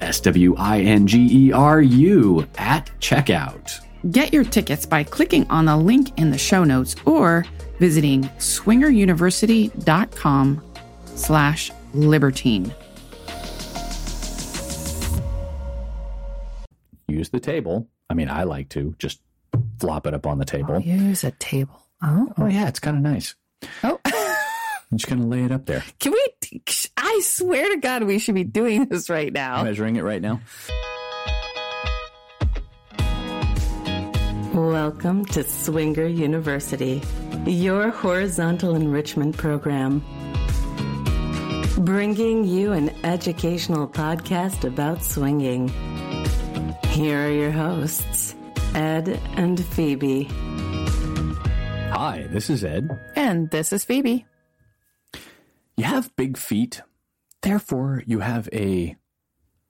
S W I N G E R U at checkout. Get your tickets by clicking on the link in the show notes or visiting swingeruniversity.com slash libertine. Use the table. I mean, I like to just flop it up on the table. Oh, Use a table. Oh, Oh, yeah, it's kind of nice. oh. I'm just going to lay it up there. Can we? I swear to God, we should be doing this right now. Measuring it right now. Welcome to Swinger University, your horizontal enrichment program. Bringing you an educational podcast about swinging. Here are your hosts, Ed and Phoebe. Hi, this is Ed. And this is Phoebe. You have big feet, therefore, you have a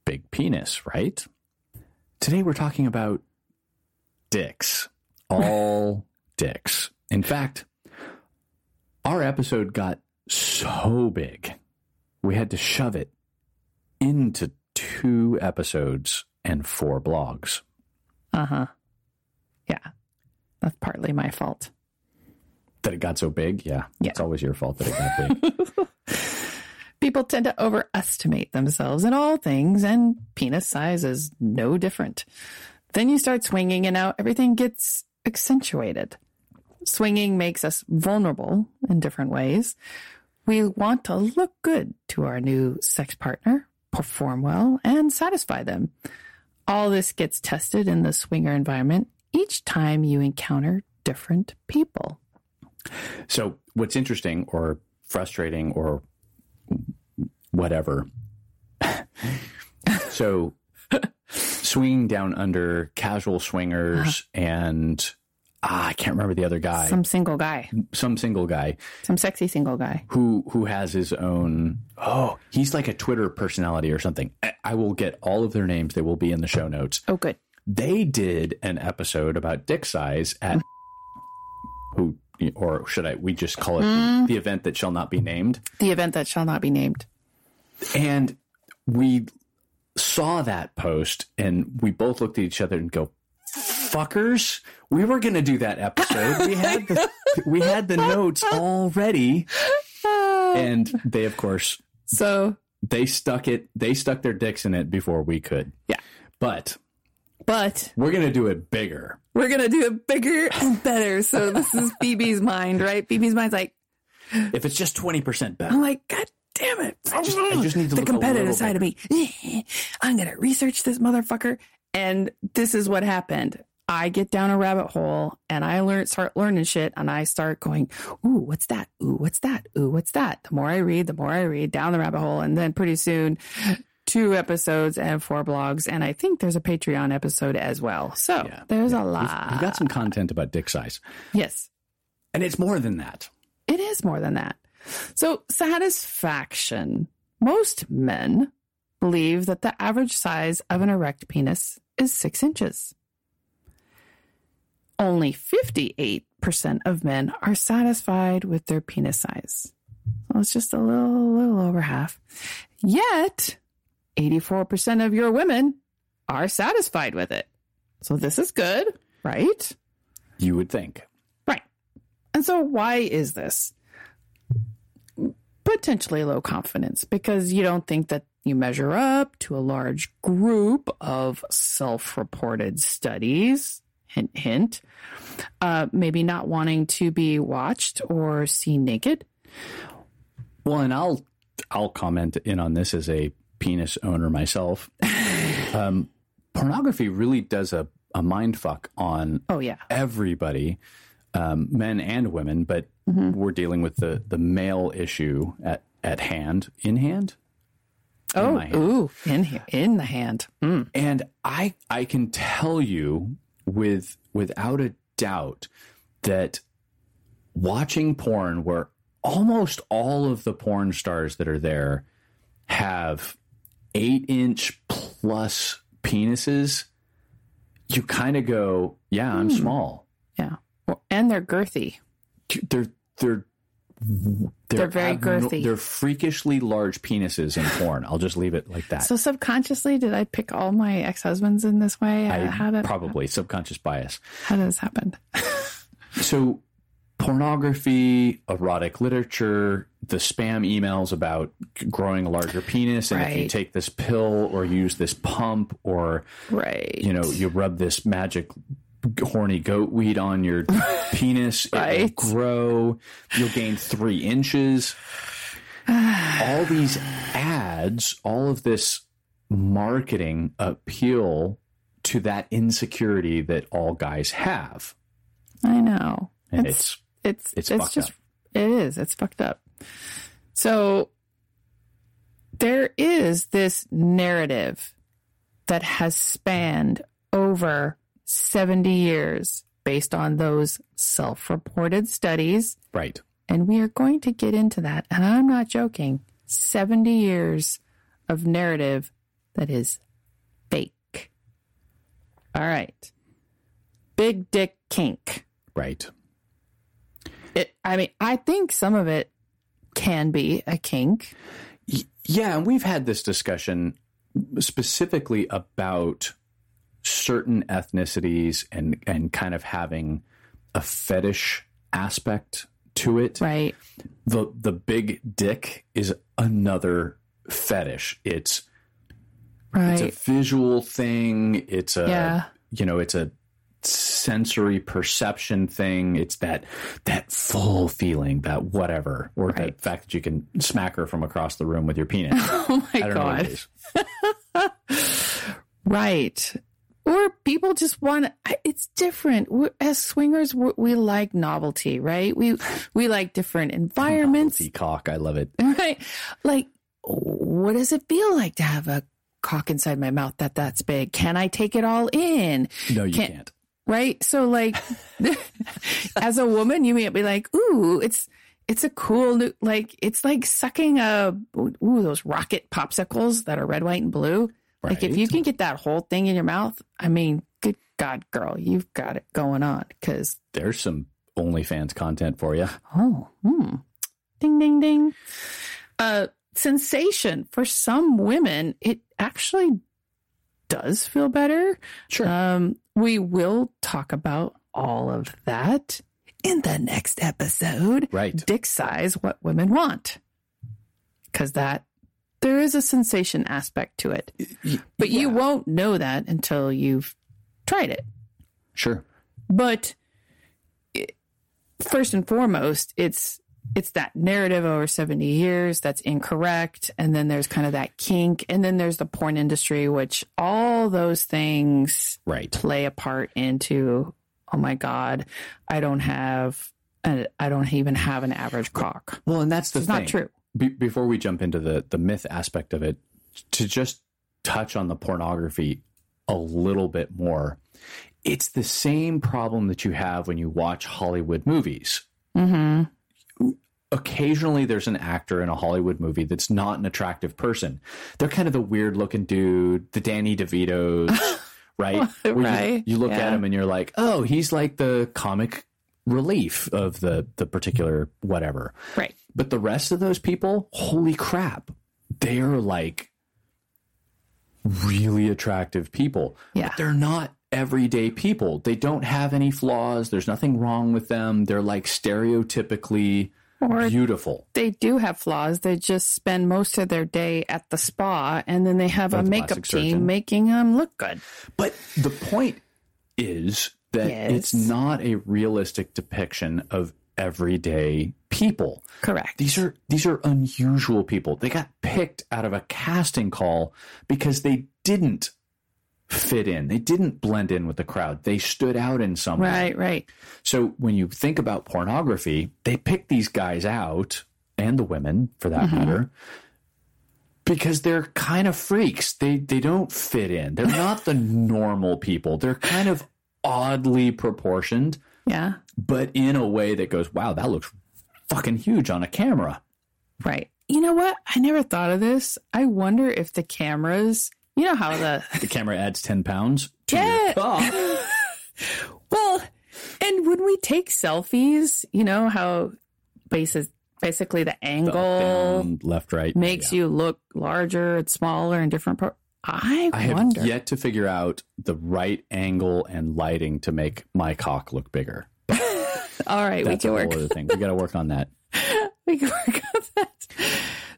big penis, right? Today, we're talking about dicks. All dicks. In fact, our episode got so big, we had to shove it into two episodes and four blogs. Uh huh. Yeah, that's partly my fault. That it got so big? Yeah. Yeah. It's always your fault that it got big. People tend to overestimate themselves in all things, and penis size is no different. Then you start swinging, and now everything gets accentuated. Swinging makes us vulnerable in different ways. We want to look good to our new sex partner, perform well, and satisfy them. All this gets tested in the swinger environment each time you encounter different people. So, what's interesting or frustrating or whatever. so, swinging down under casual swingers and ah, I can't remember the other guy, Some single guy, some single guy some sexy single guy. who who has his own. Oh, he's like a Twitter personality or something. I, I will get all of their names. They will be in the show notes. Oh, good. They did an episode about dick size at who or should I we just call it the event that shall not be named. The event that shall not be named. And we saw that post and we both looked at each other and go, fuckers, we were going to do that episode. We had the, we had the notes already. And they, of course, So, they stuck it, they stuck their dicks in it before we could. Yeah. But but we're going to do it bigger. we're going to do it bigger and better. So, this is Phoebe's mind, right? Phoebe's mind's like, If it's just 20% better. I'm like, God damn it. I just- I just need to the competitive side of me. I'm going to research this motherfucker. And this is what happened. I get down a rabbit hole and I learn, start learning shit and I start going, Ooh, what's that? Ooh, what's that? Ooh, what's that? The more I read, the more I read down the rabbit hole. And then pretty soon, two episodes and four blogs. And I think there's a Patreon episode as well. So Yeah. there's a We've, lot. we've got some content about dick size. yes. And it's more than that. It is more than that. So, satisfaction. Most men believe that the average size of an erect penis is six inches. Only 58% of men are satisfied with their penis size. So it's just a little, little over half. Yet, 84% of your women are satisfied with it. So this is good, right? You would think. Right. And so why is this? Potentially low confidence because you don't think that you measure up to a large group of self reported studies. Hint, hint. Uh, maybe not wanting to be watched or seen naked. Well, and I'll I'll comment in on this as a penis owner myself. um, pornography really does a, a mind fuck on Oh, yeah. everybody, um, men and women, but we're dealing with the the male issue at at hand, in hand. Oh, my hand. ooh, in in the hand. Mm. And I I can tell you with without a doubt that watching porn where almost all of the porn stars that are there have eight inch plus penises, you kind of go, yeah, I'm small. Yeah. Well, And they're girthy. They're they're They're very girthy. They're freakishly large penises in porn. I'll just leave it like that. So subconsciously, did I pick all my ex husbands in this way? I how did probably subconscious bias. how did this happen? So, pornography, erotic literature, the spam emails about growing a larger penis, and if you take this pill or use this pump, or Right. you know, you rub this magic horny goat weed on your penis, it will grow. You'll gain three inches. all these ads, all of this marketing appeal to that insecurity that all guys have, I know. and It's it's it's it's it's, just up. it is. It's fucked up. So there is this narrative that has spanned over 70 years based on those self-reported studies right. and we are going to get into that and I'm not joking. 70 years of narrative that is fake. All right. Big dick kink. Right. It, I mean, I think some of it can be a kink. Yeah, and we've had this discussion specifically about certain ethnicities and and kind of having a fetish aspect to it. Right. The the big dick is another fetish. It's Right. it's a visual thing. It's a Yeah. you know, it's a sensory perception thing. It's that that full feeling, that whatever, or Right. the fact that you can smack her from across the room with your penis. oh my I don't know what God. it is. Right. Or people just want it's different. We're, as swingers, we we like novelty, right? We we like different environments, Novelty cock, I love it. right? Like, what does it feel like to have a cock inside my mouth that that's big? Can I take it all in? No, you Can't- can't. right? So like, as a woman, you may be like, ooh, it's it's a cool new like it's like sucking a ooh those rocket popsicles that are red, white, and blue. Like if you can get that whole thing in your mouth, I mean, good God, girl, you've got it going on. Because There's some OnlyFans content for you. oh, hmm. ding, ding, ding. Uh, sensation for some women, it actually does feel better. Sure. Um, we will talk about all of that in the next episode. right. Dick size, what women want. Because that, there is a sensation aspect to it. But you won't know that until you've tried it. Sure. But it, first and foremost, it's it's that narrative over 70 years that's incorrect and then there's kind of that kink and then there's the porn industry which all those things Right. play a part into oh my god i don't have I I don't even have an average cock Well, and that's the it's thing. not true Be- before we jump into the the myth aspect of it, to just touch on the pornography a little bit more, it's the same problem that you have when you watch Hollywood movies. mm-hmm. Occasionally, there's an actor in a Hollywood movie that's not an attractive person. They're kind of the weird looking dude, the Danny DeVito's, right? Where you- Right, You, look yeah. at him and you're like, oh, he's like the comic relief of the the particular whatever. Right. But the rest of those people, holy crap, they're like really attractive people. Yeah. But they're not everyday people. They don't have any flaws. There's nothing wrong with them. They're like stereotypically Or beautiful. they do have flaws. They just spend most of their day at the spa and then they have Or a the makeup team surgeon. making them look good. But the point is that Yes. it's not a realistic depiction of everyday people. Correct. These are these are unusual people. They got picked out of a casting call because they didn't fit in. They didn't blend in with the crowd. They stood out in some way. Right, right. So when you think about pornography, they pick these guys out and the women for that Mm-hmm. matter because they're kind of freaks. They they don't fit in. They're not the normal people. They're kind of oddly proportioned, Yeah. but in a way that goes, "Wow, that looks fucking huge on a camera." Right. You know what? I never thought of this. I wonder if the cameras, you know how the The camera adds 10 pounds to Yeah. cock. Oh. well, and when we take selfies, you know how basis basically the angle Down, left, right. makes Yeah. you look larger and smaller in different parts. I, I have yet to figure out the right angle and lighting to make my cock look bigger. All right, That's we can work. other thing. We got to work on that. We can work on that.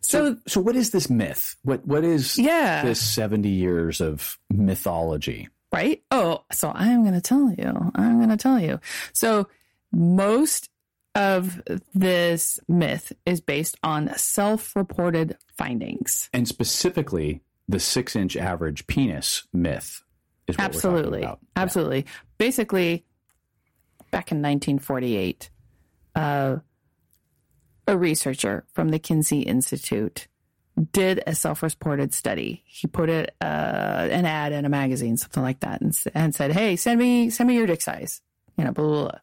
So, So, what is this myth? What what is yeah, this seventy years of mythology? right? Oh, so I am going to tell you. I'm going to tell you. So most of this myth is based on self-reported findings. And specifically, the six-inch average penis myth is what Absolutely. talking about. Absolutely. Basically, back in 1948, uh, a researcher from the Kinsey Institute did a self-reported study. He put it uh, an ad in a magazine, something like that, and, and said, "Hey, send me send me your dick size." You know, blah blah. blah.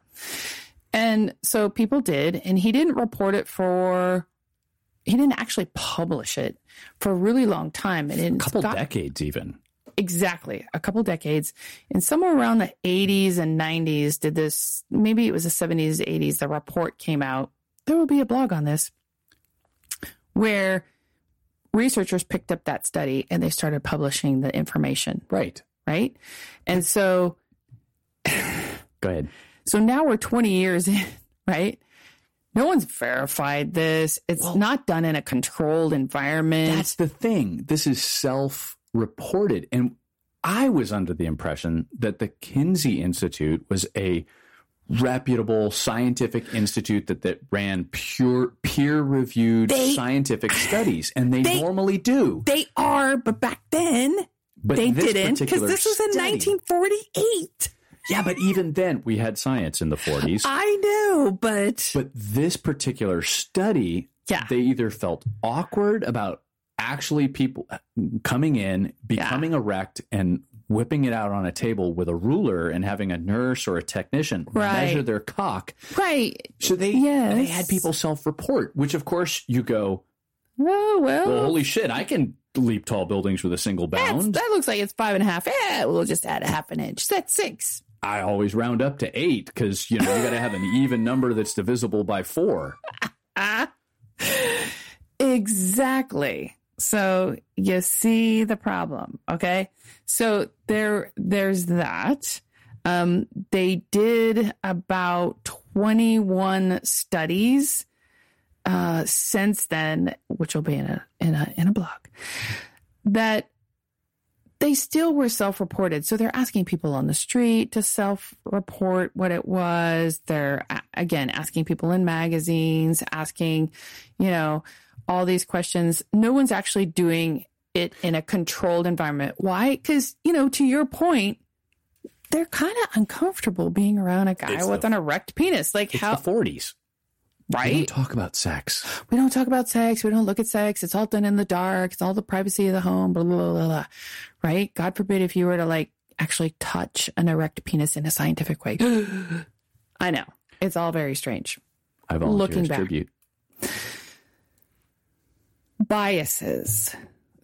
And so people did, and he didn't report it for. He didn't actually publish it for a really long time, and A couple got decades, even. exactly a couple decades and somewhere around the 80s and 90s did this maybe it was the 70s 80s the report came out there will be a blog on this where researchers picked up that study and they started publishing the information Right. right and so Go ahead. so now we're 20 years in right no one's verified this it's not done in a controlled environment That's the thing. This is self-reported, and I was under the impression that the Kinsey Institute was a reputable scientific institute that, that ran pure peer-reviewed scientific studies, and they, they- normally do. they are but back then But they didn't because this was in study- 1948. Yeah, but even then, we had science in the 40s. I know, but But this particular study, Yeah. they either felt awkward about actually people uh, coming in, becoming erect, and whipping it out on a table with a ruler and having a nurse or a technician Right. measure their cock. right. So they Yes. they had people self-report, which of course you go, Oh well, well, holy shit, I can leap tall buildings with a single that's, bound. that looks like it's five and a half. Yeah, we'll just add a half an inch. That's six. I always round up to eight because you know you got to have an even number that's divisible by four. Exactly. So you see the problem, okay? So there, there's that. Um, they did about 21 studies uh, since then, which will be in a in a in a blog that they still were self reported. So they're asking people on the street to self report what it was. They're, again, asking people in magazines, asking, you know, all these questions. No one's actually doing it in a controlled environment. Why? Because, you know, to your point, they're kind of uncomfortable being around a guy it's with the, an erect penis. Like how the 40s right? We don't talk about sex. We don't talk about sex. We don't look at sex. It's all done in the dark. It's all the privacy of the home, blah, blah, blah, blah. Right? God forbid if you were to like actually touch an erect penis in a scientific way. I know. It's all very strange. I volunteer Looking back. tribute. Biases.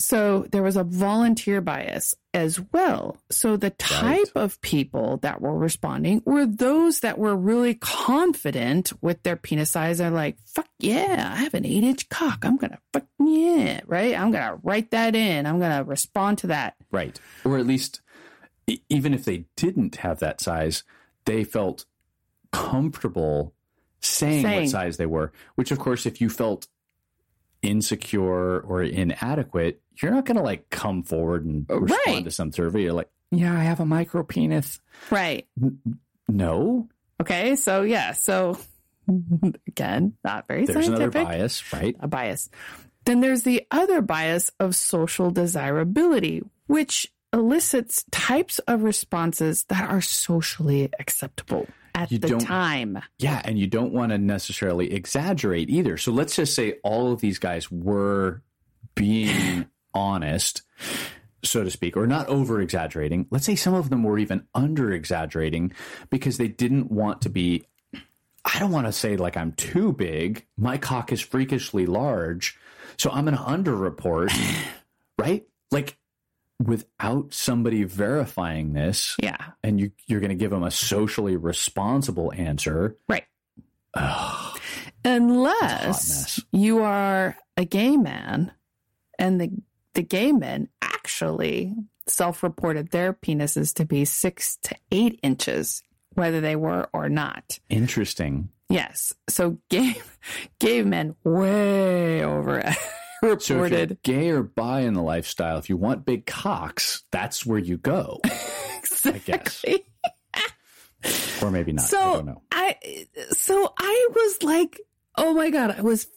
So there was a volunteer bias as well. So the type of people that were responding were those that were really confident with their penis size. They're like, fuck yeah, I have an eight inch cock. I'm going to fuck yeah, right? I'm going to write that in. I'm going to respond to that. Right. Or at least, even if they didn't have that size, they felt comfortable saying, Saying. what size they were, which, of course, if you felt insecure or inadequate, you're not going to like come forward and oh, respond Right. to some survey. You're like, yeah, I have a micro penis. Right. No, Okay. So yeah. So again, not very there's another bias, right? a bias. Then there's the other bias of social desirability, which elicits types of responses that are socially acceptable at You the don't- time. Yeah, and you don't want to necessarily exaggerate either. So let's just say all of these guys were being honest, so to speak, or not over exaggerating. Let's say some of them were even under exaggerating because they didn't want to be. I don't want to say like I'm too big. My cock is freakishly large, so I'm going to underreport, right? Like without somebody verifying this, Yeah. and you you're going to give them a socially responsible answer. Right. Ugh, Unless you are a gay man and the the gay men actually self-reported their penises to be six to eight inches, whether they were or not. interesting. Yes. So gay gay men way over So if you're reported. gay or bi in the lifestyle, if you want big cocks, that's where you go, exactly. or maybe not. I So don't know. I so I was like, oh my god, I was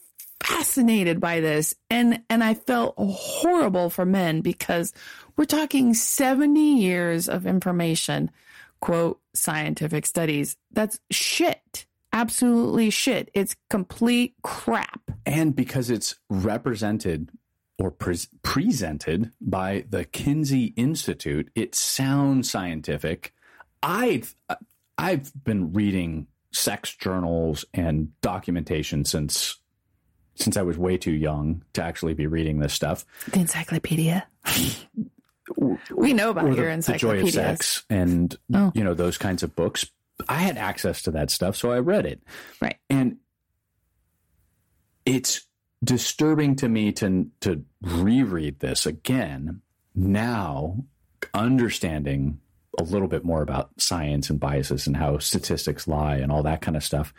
fascinated by this and and I felt horrible for men because we're talking 70 years of information, quote scientific studies. That's shit. Absolutely shit. It's complete crap. And because it's represented or pres presented by the Kinsey Institute, it sounds scientific. I've I've been reading sex journals and documentation since since I was way too young to actually be reading this stuff. The encyclopedia. we know about or your the, the joy of sex and Oh. you know those kinds of books. I had access to that stuff, so I read it. Right. And it's disturbing to me to to reread this again now, understanding a little bit more about science and biases and how statistics lie and all that kind of stuff.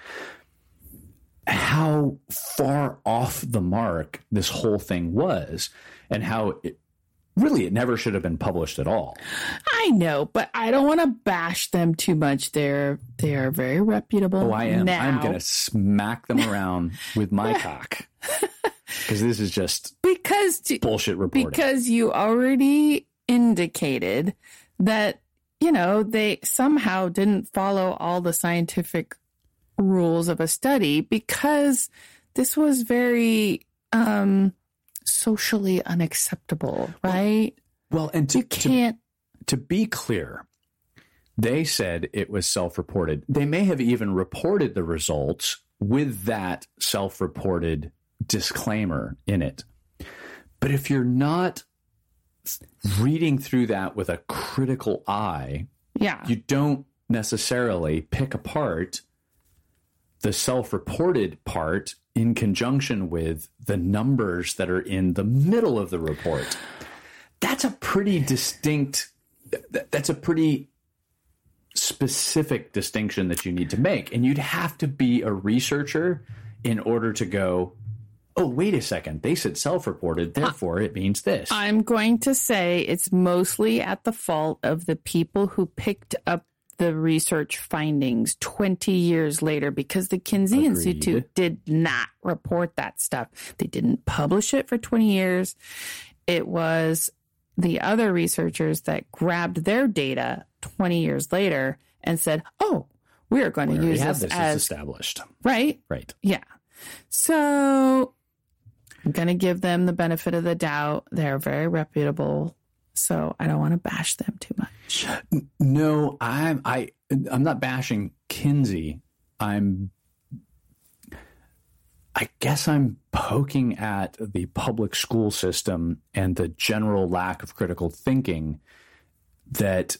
How far off the mark this whole thing was, and how it really it never should have been published at all. I know, but I don't want to bash them too much. They're they are very reputable. Oh, I am. Now. I'm going to smack them around with my cock because this is just because to, bullshit reporting. because you already indicated that you know they somehow didn't follow all the scientific rules of a study because this was very um socially unacceptable right well, and to, you can't to be clear, they said it was self reported. They may have even reported the results with that self reported disclaimer in it. But if you're not reading through that with a critical eye, yeah you don't necessarily pick apart the self reported part in conjunction with the numbers that are in the middle of the report. That's a pretty distinct, that's a pretty specific distinction that you need to make. And you'd have to be a researcher in order to go, oh, wait a second, they said self reported, therefore it means this. I'm going to say it's mostly at the fault of the people who picked up the research findings 20 years later because the Kinsey Agreed. Institute did not report that stuff. They didn't publish it for 20 years. It was the other researchers that grabbed their data 20 years later and said, oh, we are going to use have this this as, established. right? Right. Yeah. So I'm going to give them the benefit of the doubt. They're very reputable. So I don't want to bash them too much. No, I'm I I'm not bashing Kinsey. I'm I guess I'm poking at the public school system and the general lack of critical thinking that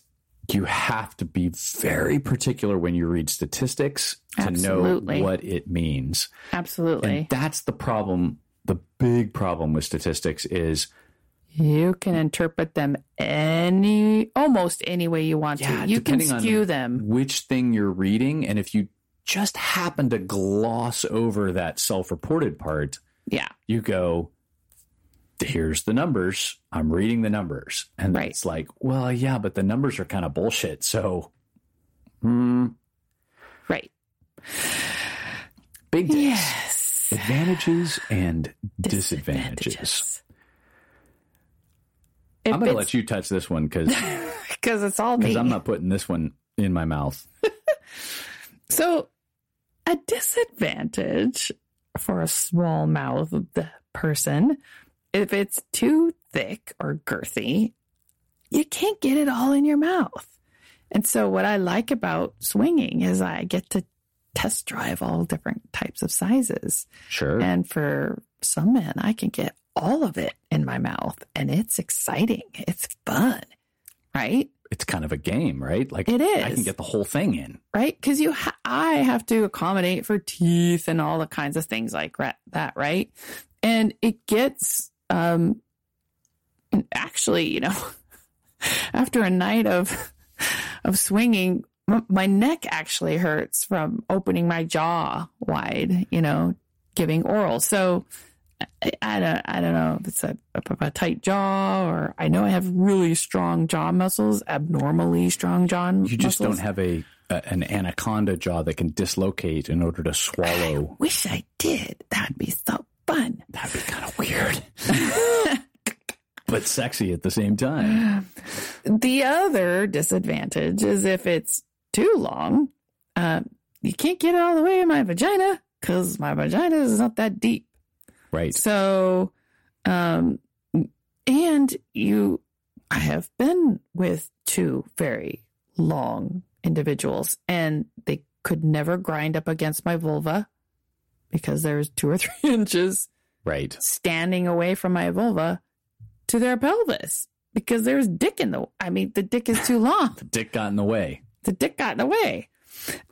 you have to be very particular when you read statistics to know what it means. Absolutely. And that's the problem. The big problem with statistics is You can interpret them any, almost any way you want Yeah, to. You can skew them. which thing you're reading. And if you just happen to gloss over that self reported part, Yeah. you go, here's the numbers. I'm reading the numbers. And Right. it's like, well, yeah, but the numbers are kind of bullshit. So, hmm, Right. big. Yes. Advantages and disadvantages. Disadvantages. I'm going to let you touch this one because because it's all me. Because I'm not putting this one in my mouth. So, a disadvantage for a small mouthed person, if it's too thick or girthy, you can't get it all in your mouth. And so, what I like about swinging is I get to test drive all different types of sizes. Sure. And for some men, I can get all of it in my mouth, and it's exciting. It's fun, right? it's kind of a game, right? Like it is. I can get the whole thing in. right? Because you, ha- I have to accommodate for teeth and all the kinds of things like that, right? And it gets, um, actually, you know, after a night of of swinging, m- my neck actually hurts from opening my jaw wide, you know, giving oral. So. I, I don't. I don't know if it's a, a, a tight jaw, or I know I have really strong jaw muscles, abnormally strong jaw. Muscles. You just don't have a, a an anaconda jaw that can dislocate in order to swallow. Wish I did. That'd be so fun. That'd be kind of weird, but sexy at the same time. The other disadvantage is if it's too long, uh, you can't get it all the way in my vagina because my vagina is not that deep. Right. So, um, and you, I have been with two very long individuals and they could never grind up against my vulva because there's two or three inches Right. standing away from my vulva to their pelvis because there's dick in the I mean the dick is too long. The dick got in the way. the dick got in the way.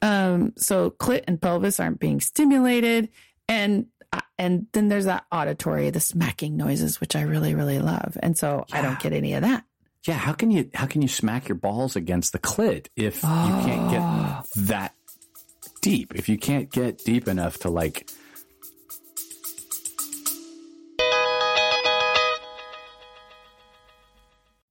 Um so clit and pelvis aren't being stimulated and and then there's that auditory the smacking noises which I really really love. And so I don't get any of that. Yeah. How can you how can you smack your balls against the clit if you can't get oh. that deep? If you can't get deep enough to like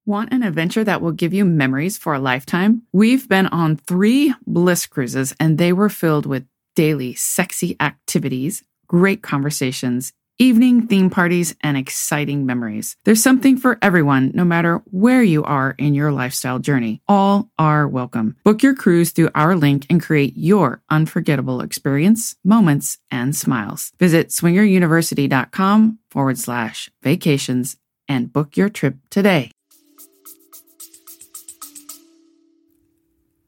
Want an adventure that will give you memories for a lifetime? We've been on three bliss cruises, and they were filled with daily sexy activities, great conversations, evening theme parties, and exciting memories. There's something for everyone, no matter where you are in your lifestyle journey. All are welcome. Book your cruise through our link and create your unforgettable experience, moments, and smiles. Visit swingeruniversity.com forward slash vacations and book your trip today.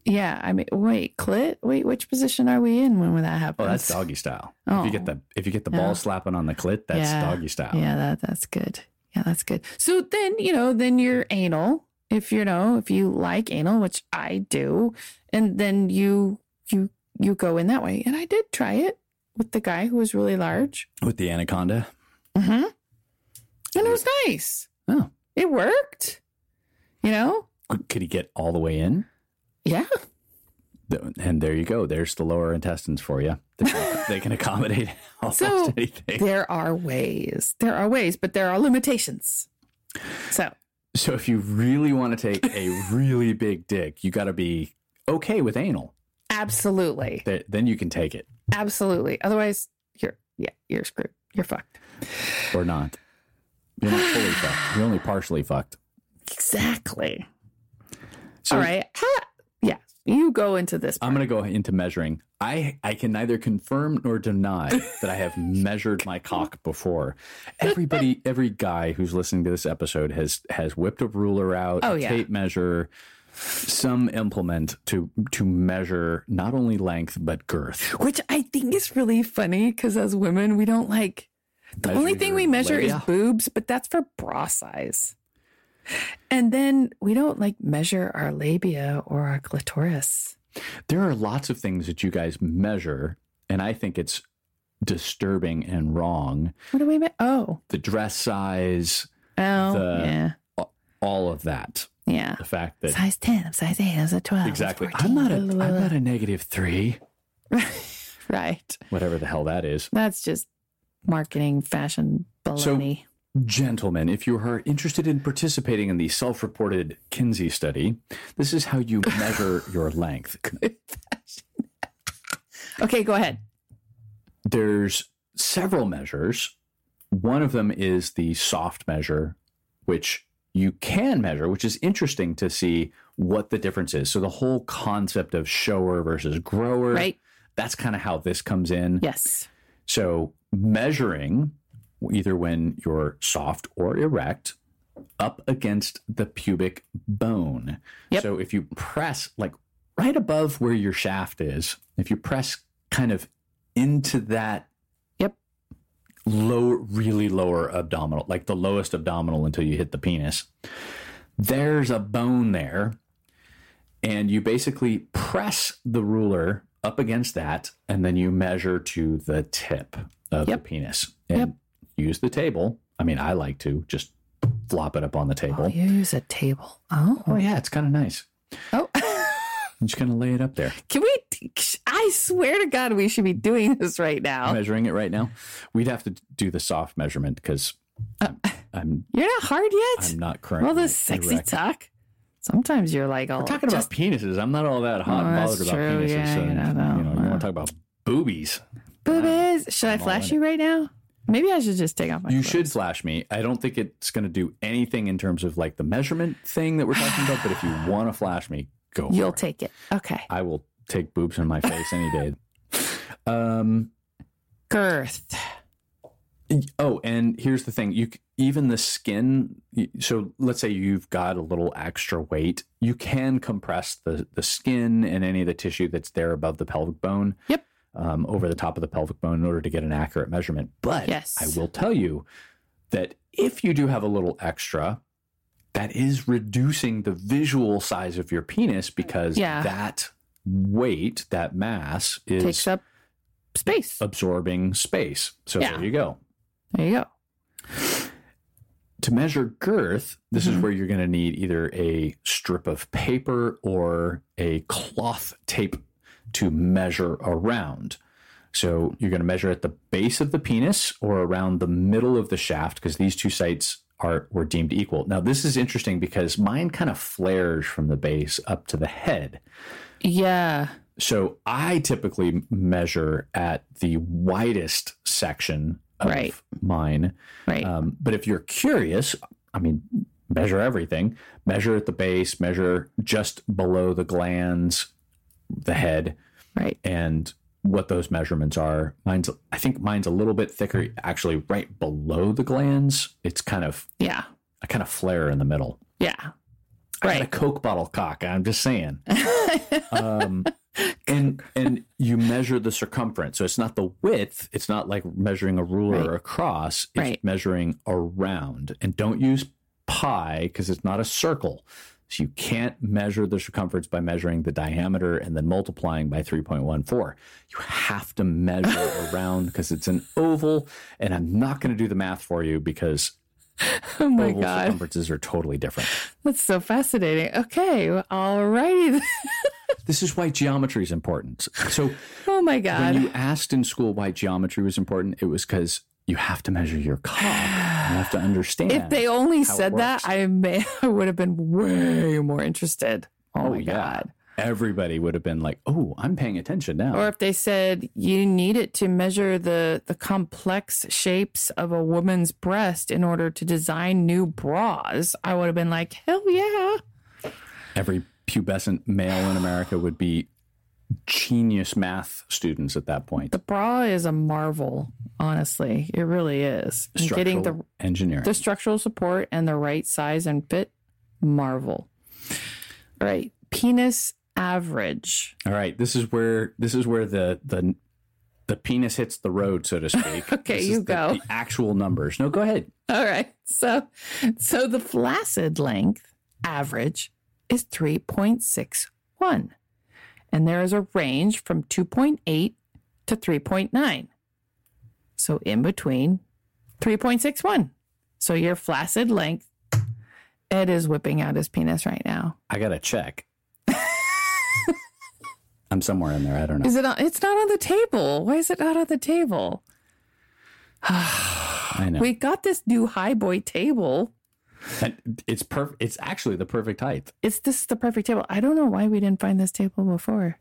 Yeah, I mean wait, clit? Wait, which position are we in when would that oh that's doggy style. Oh. If you get Oh. the if you get the Yeah. ball slapping on the clit, that's Yeah. doggy style. Yeah, that that's good. Yeah, that's good. So then, you know, then you're anal. If you know, if you like anal, which I do, and then you you you go in that way. And I did try it with the guy who was really large. With the anaconda. Mm-hmm. And it was nice. Oh. It worked. You know? Could he get all the way in? Yeah. And there you go. There's the lower intestines for you. They can, accommodate almost So, anything. There are ways. There are ways, but there are limitations. So So if you really want to take a really big dick, you got to be okay with anal. absolutely. Th- Then you can take it Absolutely. Otherwise, you're yeah, you're screwed. You're fucked. or not. You're not fully fucked. You're only partially fucked. Exactly. So All right. You go into this. I'm going to go into measuring. I, I can neither confirm nor deny that I have measured my cock before. Everybody, every guy who's listening to this episode has has whipped a ruler out, Oh, a yeah. tape measure, some implement to to measure not only length but girth. Which I think is really funny because as women, we don't like the only thing we measure is boobs, but that's for bra size. And then we don't like measure our labia or our clitoris. There are lots of things that you guys measure, and I think it's disturbing and wrong. What do we mean? Oh, The dress size, oh, The- yeah, all of that. yeah. The fact that Size 10, I'm size 8, I'm size 12. exactly. 14, I'm not a blah, blah, I'm not a negative three, Right. whatever the hell that is. That's just marketing, fashion, baloney. Gentlemen, if you are interested in participating in the self-reported Kinsey study, this is how you measure your length. okay, go ahead. there's several measures. One of them is the soft measure, which you can measure, which is interesting to see what the difference is. So the whole concept of shower versus grower, Right. that's kind of how this comes in. Yes. So measuring either when you're soft or erect up against the pubic bone. Yep. So if you press like right above where your shaft is, if you press kind of into that Yep. low really lower abdominal, like the lowest abdominal until you hit the penis. There's a bone there and you basically press the ruler up against that and then you measure to the tip of Yep. the penis and Yep. Use the table i mean i like to just flop it up on the table Oh, you use a table. Oh. oh yeah it's kind of nice Oh. i'm just gonna lay it up there Can we? I swear to God, we should be doing this right now. measuring it right now we'd have to do the soft measurement because uh, I'm, I'm You're not hard yet. i'm not currently Well, this sexy erect. talk. Sometimes you're like, we're talking just, about penises i'm not all that hot Oh, and bothered about true. penises Yeah, so, you you know, know, you want to uh. talk about boobies boobies. Should I I'm all flash you right now? Maybe I should just take off my. You clothes. should flash me. I don't think it's going to do anything in terms of like the measurement thing that we're talking about. But if you want to flash me, go. You'll it. take it. Okay. I will take boobs in my face any day. Um. Girth. Oh, and here's the thing: you even the skin. So let's say you've got a little extra weight, you can compress the the skin and any of the tissue that's there above the pelvic bone. Yep. Um, over the top of the pelvic bone in order to get an accurate measurement. But Yes. I will tell you that if you do have a little extra, that is reducing the visual size of your penis because Yeah. that weight, that mass, is Takes up space. absorbing space. So Yeah. there you go. There you go. To measure girth, this is Mhm. where you're going to need either a strip of paper or a cloth tape to measure around. So you're going to measure at the base of the penis or around the middle of the shaft because these two sites are were deemed equal. Now this is interesting because mine kind of flares from the base up to the head. Yeah. So I typically measure at the widest section of Right. mine. Right. Um, but if you're curious, I mean, measure everything. Measure at the base, measure just below the glans, the head, right. and what those measurements are. Mine's, I think mine's a little bit thicker, actually, right below the glans. It's kind of, Yeah. I kind of flare in the middle. Yeah. I got a Coke bottle cock. I'm just saying. um, and and you measure the circumference, so it's not the width. It's not like measuring a ruler Right. across. It's Right. measuring around. And don't use pi because it's not a circle. So you can't measure the circumference by measuring the diameter and then multiplying by 3.14. You have to measure around because it's an oval. And I'm not going to do the math for you because oh my oval God. circumferences are totally different. That's so fascinating. Okay. All righty. This is why geometry is important. So oh my God. when you asked in school why geometry was important, it was because you have to measure your cock. You have to understand. if they only said that. I may I would have been way more interested. Oh, oh my yeah, God. everybody would have been like, "Oh, I'm paying attention now." Or if they said you need it to measure the the complex shapes of a woman's breast in order to design new bras, I would have been like, hell yeah. Every pubescent male in America would be genius math students at that point. The bra is a marvel, honestly. It really is. Structural Getting the engineering. the structural support and the right size and fit, marvel. All right. Penis average. All right, this is where this is where the the the penis hits the road, so to speak. Okay, This is you the- go. The actual numbers. No, go ahead. All right. So so the flaccid length average is 3.61. And there is a range from 2.8 to 3.9. So in between 3.61. So your flaccid length Ed is whipping out his penis right now. I gotta check. I'm somewhere in there. I don't know. Is it on, it's not on the table. Why is it not on the table? I know. We got this new high boy table. And it's perfect. It's actually the perfect height. it's this is the perfect table. I don't know why we didn't find this table before.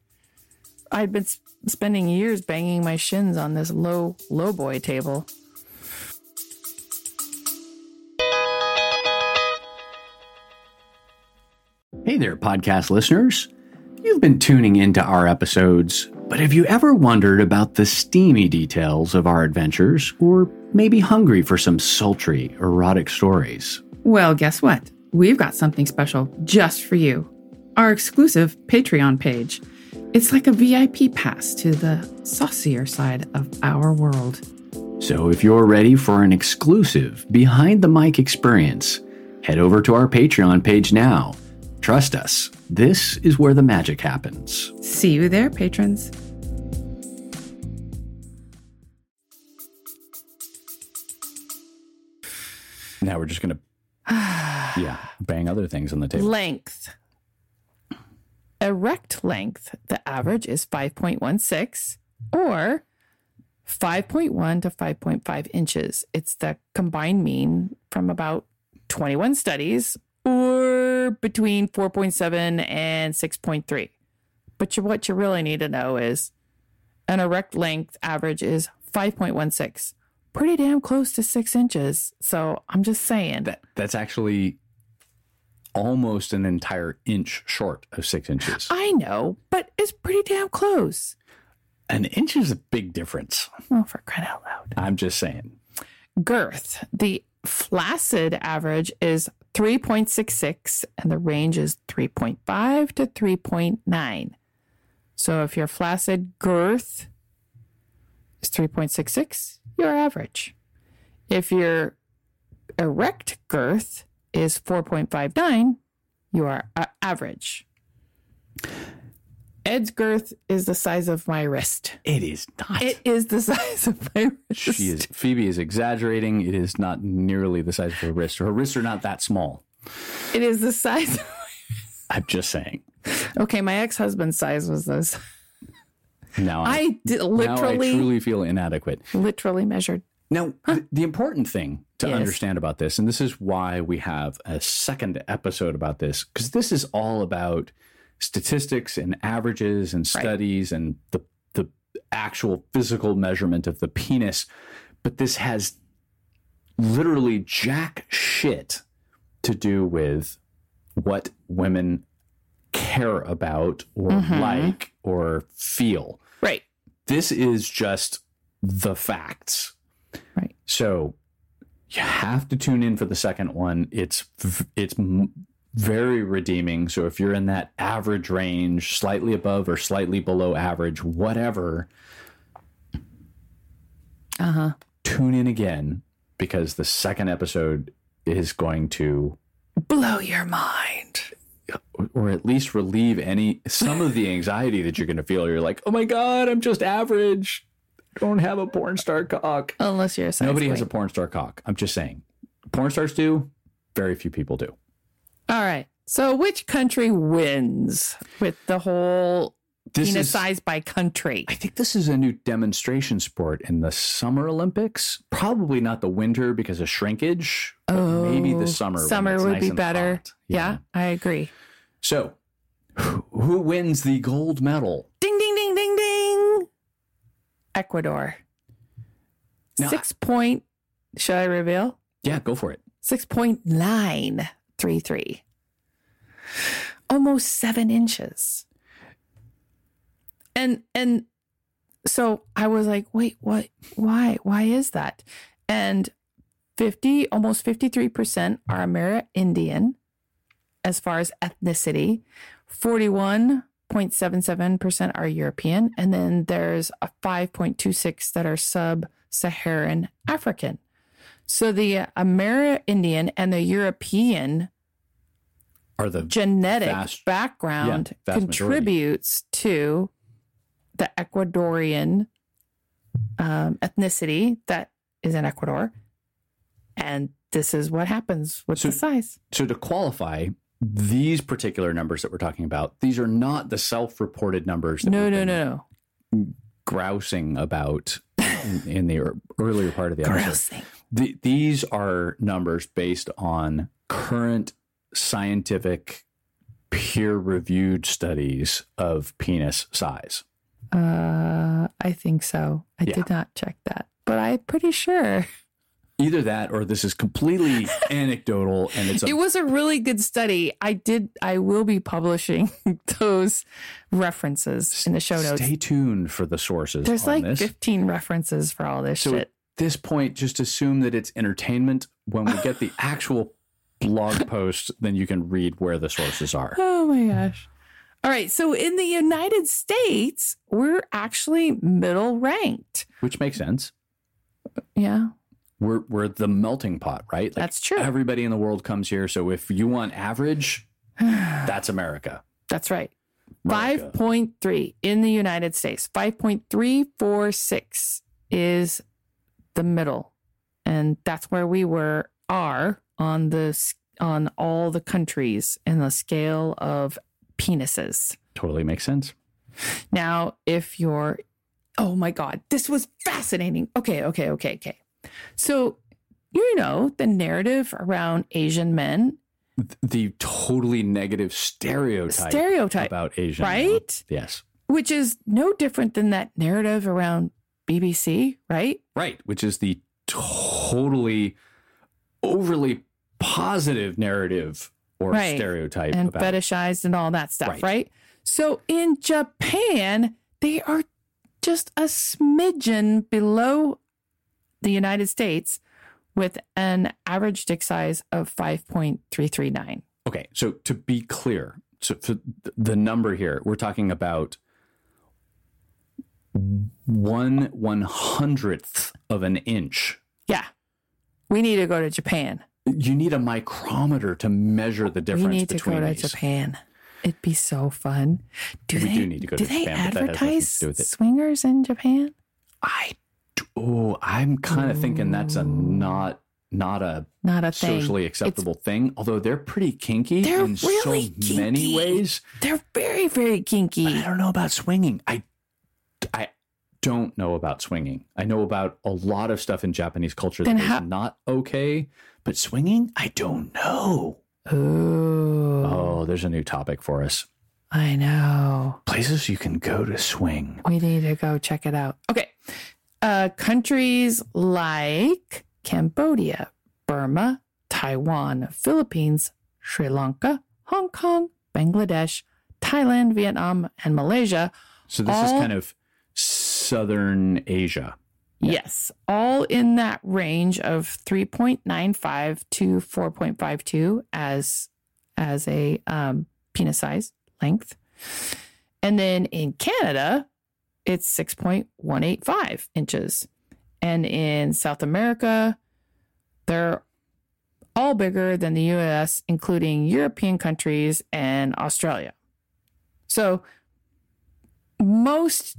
I'd been s- spending years banging my shins on this low low boy table. Hey there, podcast listeners. You've been tuning into our episodes, but have you ever wondered about the steamy details of our adventures, or maybe hungry for some sultry, erotic stories? Well, guess what? We've got something special just for you. Our exclusive Patreon page. It's like a VIP pass to the saucier side of our world. So if you're ready for an exclusive behind the mic experience, head over to our Patreon page now. Trust us, this is where the magic happens. See you there, patrons. Now we're just going to, yeah, bang other things on the table. Length. Erect length, the average is 5.16 or 5.1 to 5.5 inches. It's the combined mean from about 21 studies or between 4.7 and 6.3. But you, what you really need to know is an erect length average is 5.16. Pretty damn close to six inches. So I'm just saying. That, that's actually almost an entire inch short of six inches. I know, but it's pretty damn close. An inch is a big difference. Oh, for crying out loud. I'm just saying. Girth. The flaccid average is 3.66 and the range is 3.5 to 3.9. So if your flaccid girth is 3.66, you're average. If your erect girth is 4.59, you are average. Ed's girth is the size of my wrist. It is not. It is the size of my wrist. she is Phoebe is exaggerating. It is not nearly the size of her wrist. Her wrists are not that small. It is the size. I'm just saying. okay, my ex husband's size was this. Now I, I did now I literally, truly feel inadequate. literally measured. Now, th- the important thing to Yes. understand about this, and this is why we have a second episode about this, because this is all about statistics and averages and studies and the the actual physical measurement of the penis. But this has literally jack shit to do with what women care about or mm-hmm. like or feel Right. this is just the facts. Right. So you have to tune in for the second one. It's it's very redeeming. So if you're in that average range, slightly above or slightly below average, whatever, Uh huh. tune in again because the second episode is going to Blow your mind. Or at least relieve any some of the anxiety that you're going to feel. You're like, "Oh my god, I'm just average. I don't have a porn star cock." Unless you're a Nobody has a porn star cock. I'm just saying. Porn stars do. Very few people do. All right. So which country wins with the whole This penis is, size by country? I think this is a new demonstration sport in the Summer Olympics. Probably not the winter because of shrinkage. But maybe the summer. Oh, Summer would nice be better. hot. Yeah. I agree. So, who wins the gold medal? Ding ding ding ding ding. Ecuador. Now- Six point. Should I reveal? Yeah, go for it. Six point nine three three. Almost seven inches. And and so I was like, wait, what why? Why is that? And 50, almost 53% are Amerindian as far as ethnicity. 41.77% are European, and then there's a 5.26 that are sub Saharan African. So the Amerindian and the European Are the genetic Vast- background yeah, vast majority. contributes to the Ecuadorian um, ethnicity that is in Ecuador. And this is what happens with So- the size. so to qualify these particular numbers that we're talking about, these are not the self-reported numbers that No, no, no, no. grousing about in, in the earlier part of the episode. Grousing. The, these are numbers based on current scientific peer-reviewed studies of penis size. Uh, I think so. I Yeah. did not check that, but I'm pretty sure Either that, or this is completely anecdotal, and it's a it was a really good study. I did. I will be publishing those references in the show notes. Stay tuned for the sources. There's like this. 15 references for all this So shit. at this point, just assume that it's entertainment. When we get the actual blog post, then you can read where the sources are. Oh my gosh. All right. So in the United States, we're actually middle ranked. Which makes sense. Yeah, We're we're the melting pot, right? Like, that's true. Everybody in the world comes here. So if you want average, that's America. That's right. America. 5.3 in the United States. 5.346 is the middle. And that's where we were are on the on all the countries in the scale of penises. Totally makes sense. Now, if you're, oh my God, this was fascinating. Okay, okay, okay, okay. So, you know, the narrative around Asian men, The totally negative stereotype, stereotype, about Asian, men. right? Yes, Which is no different than that narrative around BBC, right? right. Which is the totally overly positive narrative or Right. stereotype and about fetishized and all that stuff, Right. right. So in Japan, they are just a smidgen below the United States with an average dick size of 5.339. Okay, so to be clear, so for the number here, we're talking about one one hundredth of an inch. Yeah. We need to go to Japan. You need a micrometer to measure the difference. We need to between go to these. Japan. It'd be so fun. Do We they, do need to go do to they Japan, but that has to advertise do with it. swingers in Japan? I, oh, I'm kind of thinking that's a mm. not not a Not a thing. socially acceptable thing. Although they're pretty kinky They're in really so many ways. They're very, very kinky. But I don't know about swinging. I I don't know about swinging. I know about a lot of stuff in Japanese culture Then that is how- not okay, but swinging, I don't know. Ooh. Oh, there's a new topic for us. I know. Places you can go to swing. We need to go check it out. Okay. Uh, countries like Cambodia, Burma, Taiwan, Philippines, Sri Lanka, Hong Kong, Bangladesh, Thailand, Vietnam, and Malaysia. So this is kind of southern Asia. Yes, all in that range of 3.95 to 4.52 as as a um, penis size length. And then in Canada, it's 6.185 inches. And in South America, they're all bigger than the US, including European countries and Australia. So most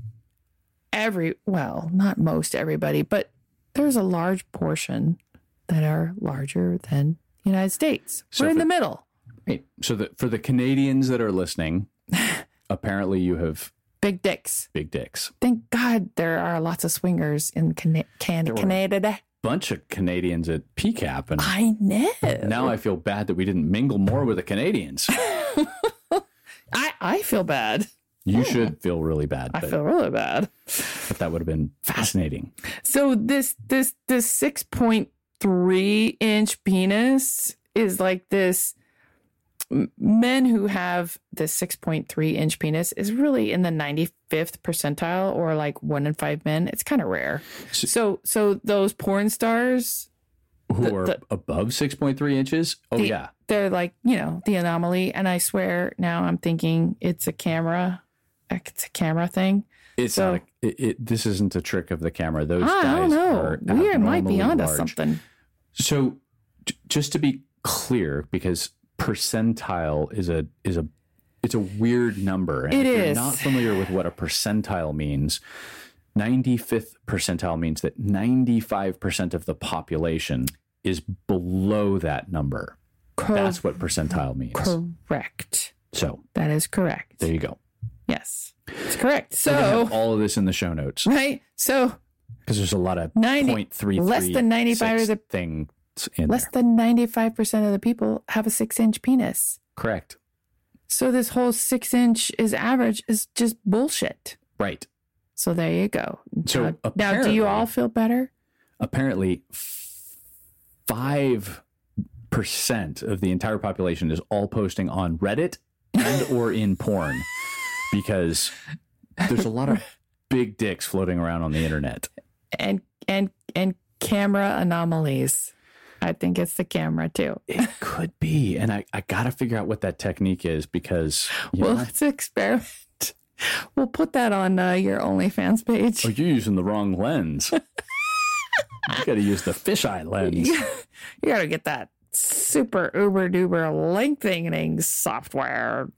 every well, not most everybody, but there's a large portion that are larger than the United States. So We're in for- the middle. Right. So that for the Canadians that are listening, apparently you have Big dicks. big dicks. Thank God there are lots of swingers in Can- Can-. Canada. Bunch of Canadians at PCAP and I know. now I feel bad that we didn't mingle more with the Canadians. I, I feel bad. You should feel really bad, I but, feel really bad. but that would have been fascinating. So this this this six point three inch penis is like this. Men who have point three inch penis is really in the ninety fifth percentile, or like one in five men. It's kind of rare. So- So so those porn stars who The- are the- above 6.3 inches. Oh, The- yeah. they're like, you know, the anomaly. And I swear now I'm thinking it's a camera. It's a camera thing. It's So- not a, it, it, this isn't a trick of the camera. Those I guys are We might be onto large. something. So, j- just to be clear, because percentile is a is a it's a weird number. And It if you're not familiar with what a percentile means, 95th percentile means that 95% of the population is below that number. That's what percentile means. correct. So, That is correct. there you go. Yes, it's correct. So, all of this in the show notes right. So, because there's a lot of 90 0.33 less than 95 is a- things in less there. than 95% of the people have a six inch penis. Correct. So, this whole six inch is average is just bullshit. Right. So, there you go. So, now, now, do you all feel better? apparently five percent of the entire population is all posting on Reddit and or in porn because there's a lot of big dicks floating around on the internet. And, and, and camera anomalies. I think it's the camera too. It could be, and I, I got to figure out what that technique is because Well, know, let's experiment. We'll put that on uh, your OnlyFans page. oh, you're using the wrong lens. you got to use the fisheye lens. You gotta get that super uber duper lengthening software.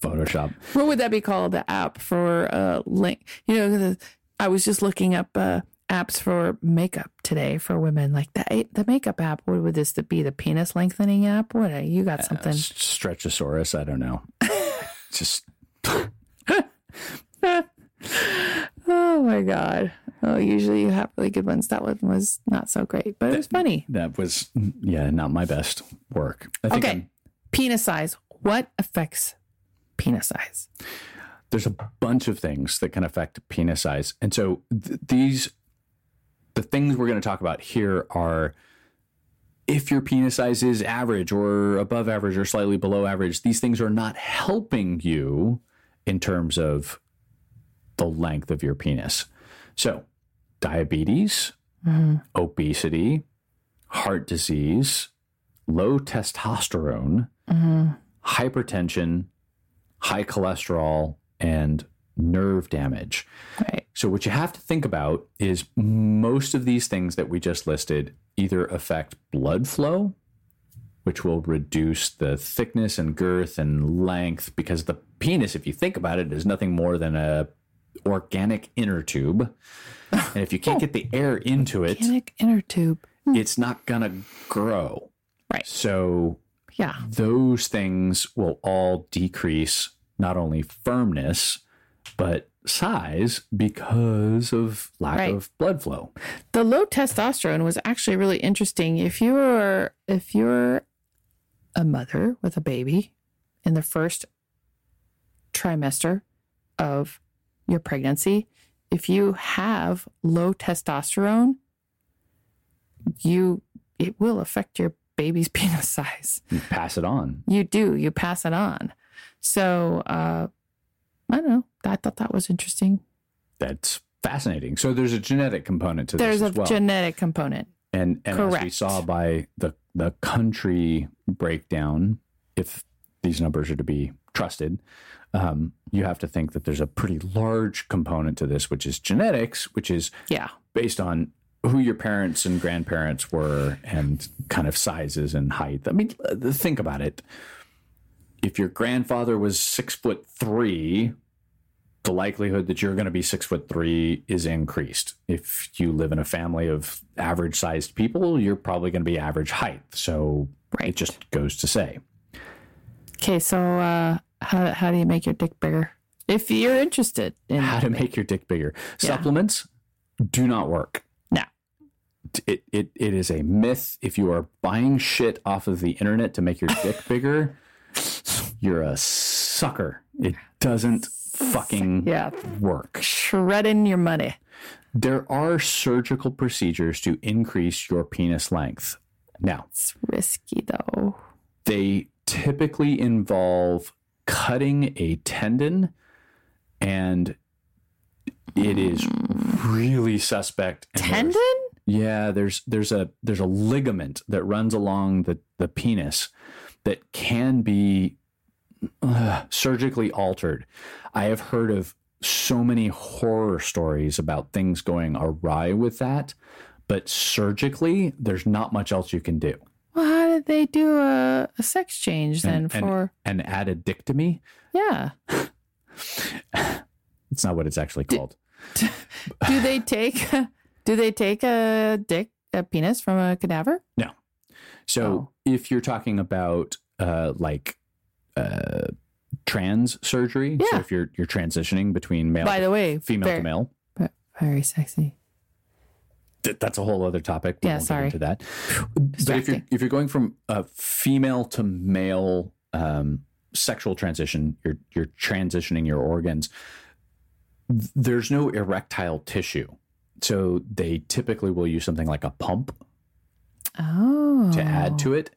Photoshop. What would that be called? The app for uh link? You know, the, I was just looking up uh, apps for makeup today for women. Like the the makeup app. What would this be? The penis lengthening app? What? uh, You got something? S- Stretchosaurus. I don't know. Just Oh my god! Oh, usually you have really good ones. That one was not so great, but it was funny. that was yeah, not my best work. I think Okay, I'm- penis size. What affects penis size? there's a bunch of things that can affect penis size. And so th- these, the things we're going to talk about here are if your penis size is average or above average or slightly below average, these things are not helping you in terms of the length of your penis. So, diabetes, mm-hmm. obesity, heart disease, low testosterone, mm-hmm. hypertension, high cholesterol, and nerve damage. Right. So, what you have to think about is most of these things that we just listed either affect blood flow, which will reduce the thickness and girth and length, because the penis, if you think about it, is nothing more than a organic inner tube. And if you can't oh. get the air into it, Organic inner tube. Hmm. it's not gonna grow. Right. So Yeah. those things will all decrease not only firmness but size because of lack Right. of blood flow. the low testosterone was actually really interesting. If you were if you're a mother with a baby in the first trimester of your pregnancy, if you have low testosterone, you it will affect your baby's penis size. You pass it on. You do, you pass it on. So uh I don't know. I thought that was interesting. That's fascinating. So there's a genetic component to There's this a well. genetic component. and and as we saw by the the country breakdown, if these numbers are to be trusted, um, you have to think that there's a pretty large component to this, which is genetics, which is Yeah. based on who your parents and grandparents were and kind of sizes and height. I mean, think about it. If your grandfather was six foot three, the likelihood that you're going to be six foot three is increased. If you live in a family of average sized people, you're probably going to be average height. So Right. it just goes to say. Okay, so uh, how how do you make your dick bigger? If you're interested in How to make your dick bigger. Yeah. Supplements do not work. No. It, it, it is a myth. If you are buying shit off of the internet to make your dick bigger, you're a sucker. It doesn't fucking yeah, work. shredding your money. There are surgical procedures to increase your penis length. Now, It's risky though. they typically involve cutting a tendon and it is really suspect. Tendon? Yeah, there's there's a there's a ligament that runs along the the penis that can be uh, surgically altered. I have heard of so many horror stories about things going awry with that, but surgically, there's not much else you can do. Well, how did they do a, a sex change then and- for? An addictomy? yeah. It's not what it's actually called. Do they take? Do they take a dick, a penis from a cadaver? No. So Oh. if you're talking about uh, like uh, trans surgery, so if you're you're transitioning between male By the way, female very, to male, very sexy. th- that's a whole other topic. We Yeah, won't get sorry. into that. But if you're if you're going from a female to male um, sexual transition, you're you're transitioning your organs. There's no erectile tissue, so they typically will use something like a pump Oh. to add to it.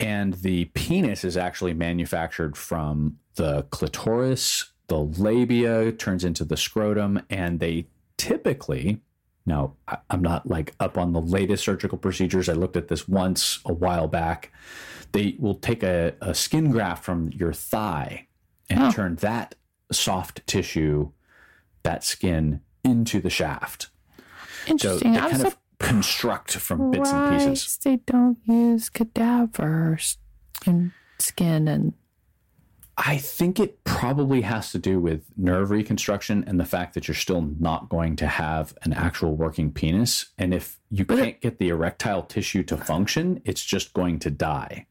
And the penis is actually manufactured from the clitoris, the labia turns into the scrotum, and they typically, now I'm not like up on the latest surgical procedures. I looked at this once a while back. They will take a, a skin graft from your thigh and Oh. turn that soft tissue, that skin, into the shaft. Interesting. they I'm kind of construct from bits and pieces. They don't use cadavers and skin and I think it probably has to do with nerve reconstruction and the fact that you're still not going to have an actual working penis. And if you But can't get the erectile tissue to function, it's just going to die.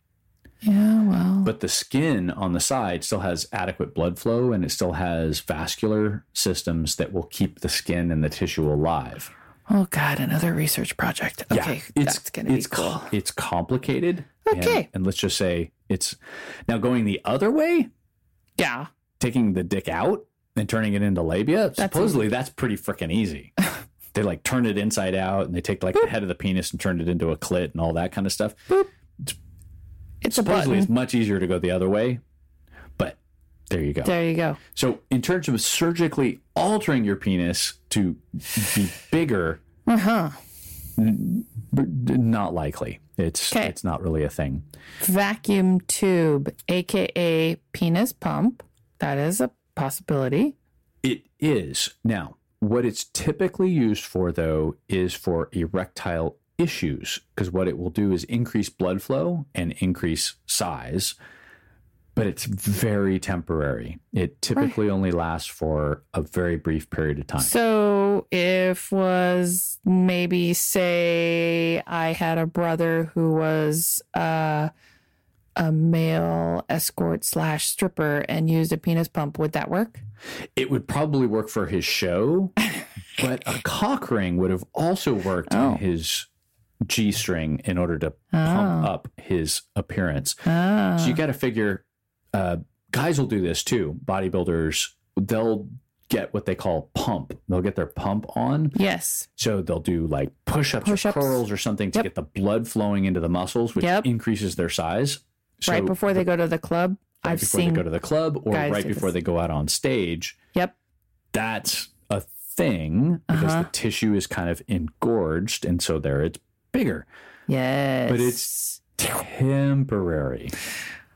yeah. Well, But the skin on the side still has adequate blood flow and it still has vascular systems that will keep the skin and the tissue alive. Oh god, another research project. Okay, it's, that's gonna be it's cool. it's complicated. Okay. and let's just say it's now going the other way. yeah. taking the dick out and turning it into labia, That's supposedly that's pretty freaking easy. they like turn it inside out and they take like the head of the penis and turn it into a clit and all that kind of stuff. Boop. It's a Supposedly it's much easier to go the other way, there you go. There you go. So in terms of surgically altering your penis to be bigger, Uh huh. b- not likely. It's 'Kay. it's not really a thing. Vacuum tube, aka penis pump. That is a possibility. It is. Now, what it's typically used for, though, is for erectile issues, because what it will do is increase blood flow and increase size, but it's very temporary. It typically only lasts for a very brief period of time. So if was maybe say I had a brother who was uh, a male escort slash stripper and used a penis pump, would that work? It would probably work for his show, but a cock ring would have also worked Oh. in his G string in order to pump Oh. up his appearance. Ah. So you got to figure, uh, guys will do this too. Bodybuilders, they'll get what they call pump. They'll get their pump on. yes. So they'll do like push ups or curls or something to Yep. get the blood flowing into the muscles, which Yep. increases their size. So right before they go to the club. right I've before seen. they go to the club or right before this. they go out on stage. Yep. That's a thing because Uh-huh. the tissue is kind of engorged. And so there it's bigger, Yes. But it's- temporary.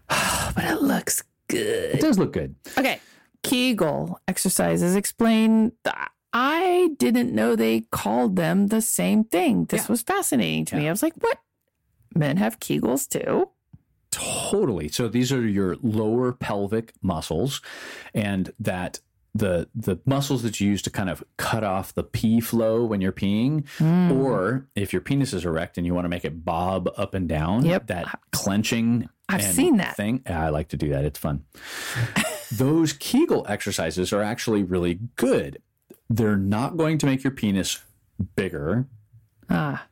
but it looks good. It does look good. Okay. Kegel exercises explain. th- I didn't know they called them the same thing. This Yeah. was fascinating to me. I was like, what? Men have Kegels too? Totally. So these are your lower pelvic muscles, and that the the muscles that you use to kind of cut off the pee flow when you're peeing, Mm. or if your penis is erect and you want to make it bob up and down. Yep. That clenching. I've seen that. thing. I like to do that. It's fun. Those Kegel exercises are actually really good. They're not going to make your penis bigger, Ah,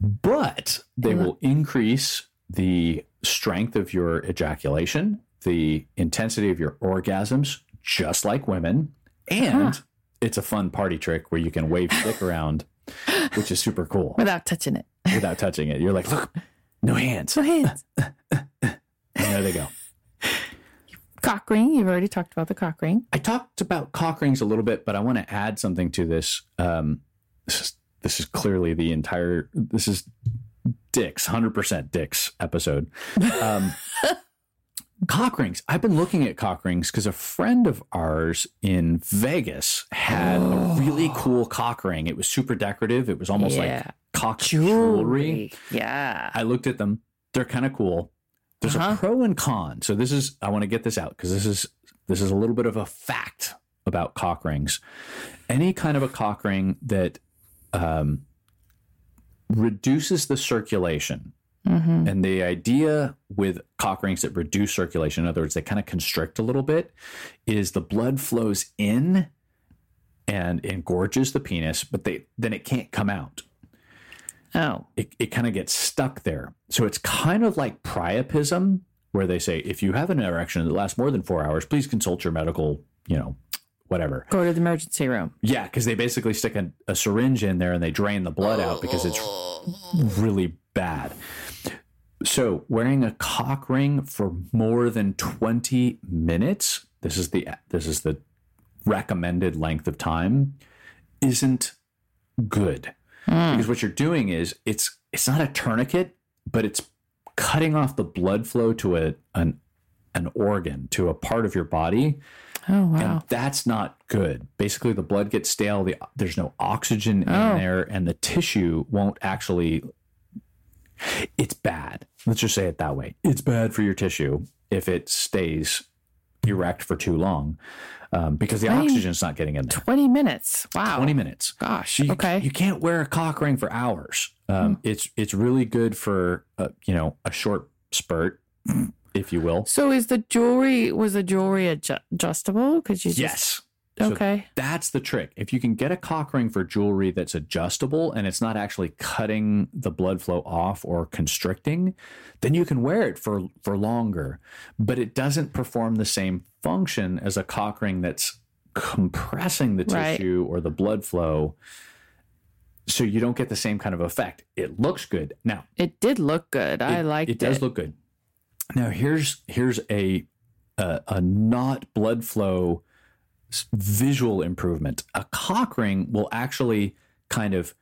but they will increase the strength of your ejaculation, the intensity of your orgasms, just like women. And Huh. it's a fun party trick where you can wave stick around, which is super cool without touching it. without touching it. You're like, look, no hands. No hands. And there they go. cock ring. You've already talked about the cock ring. I talked about cock rings a little bit, but I want to add something to this. Um, this is this is clearly the entire. This is Dick's hundred percent Dick's episode. Um, cock rings. I've been looking at cock rings because a friend of ours in Vegas had a really cool cock ring. It was super decorative. It was almost Yeah. like cock jewelry. Yeah. I looked at them. They're kind of cool. There's Uh-huh. a pro and con. So this is I want to get this out because this is this is a little bit of a fact about cock rings. Any kind of a cock ring that um, reduces the circulation. Mm-hmm. And the idea with cock rings that reduce circulation, in other words, they kind of constrict a little bit, is the blood flows in and engorges the penis, but they then it can't come out Oh. it, it kind of gets stuck there. So it's kind of like priapism, where they say if you have an erection that lasts more than four hours, please consult your medical, you know, whatever. Go to the emergency room. Yeah, because they basically stick a, a syringe in there and they drain the blood out because it's really bad. So wearing a cock ring for more than 20 minutes, this is the this is the recommended length of time, isn't good hmm. because what you're doing is it's it's not a tourniquet, but it's cutting off the blood flow to a an an organ to a part of your body, Oh, wow. and that's not good. Basically, the blood gets stale. The, there's no oxygen Oh. in there, and the tissue won't actually. It's bad. Let's just say it that way. It's bad for your tissue if it stays erect for too long, um, because the I mean, oxygen's not getting in there. 20 minutes. Wow. 20 minutes. Gosh. You, okay. You can't wear a cock ring for hours. Um, It's it's really good for uh, you know a short spurt, if you will. so is the jewelry, was the jewelry adju- adjustable? Could you just. Yes. So Okay. that's the trick. If you can get a cock ring for jewelry that's adjustable and it's not actually cutting the blood flow off or constricting, then you can wear it for for longer. But it doesn't perform the same function as a cock ring that's compressing the Right. tissue or the blood flow. So you don't get the same kind of effect. It looks good. Now, It did look good. I it, liked it. it does look good. Now here's here's a a, a not blood flow visual improvement. A cock ring will actually kind of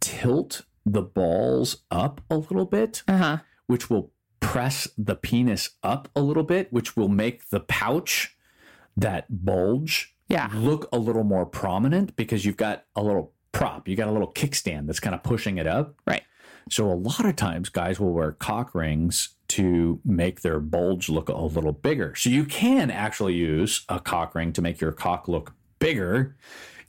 tilt the balls up a little bit, Uh huh. which will press the penis up a little bit, which will make the pouch that bulge Yeah. look a little more prominent because you've got a little prop, you got a little kickstand that's kind of pushing it up. Right. So a lot of times guys will wear cock rings to make their bulge look a little bigger. So you can actually use a cock ring to make your cock look bigger.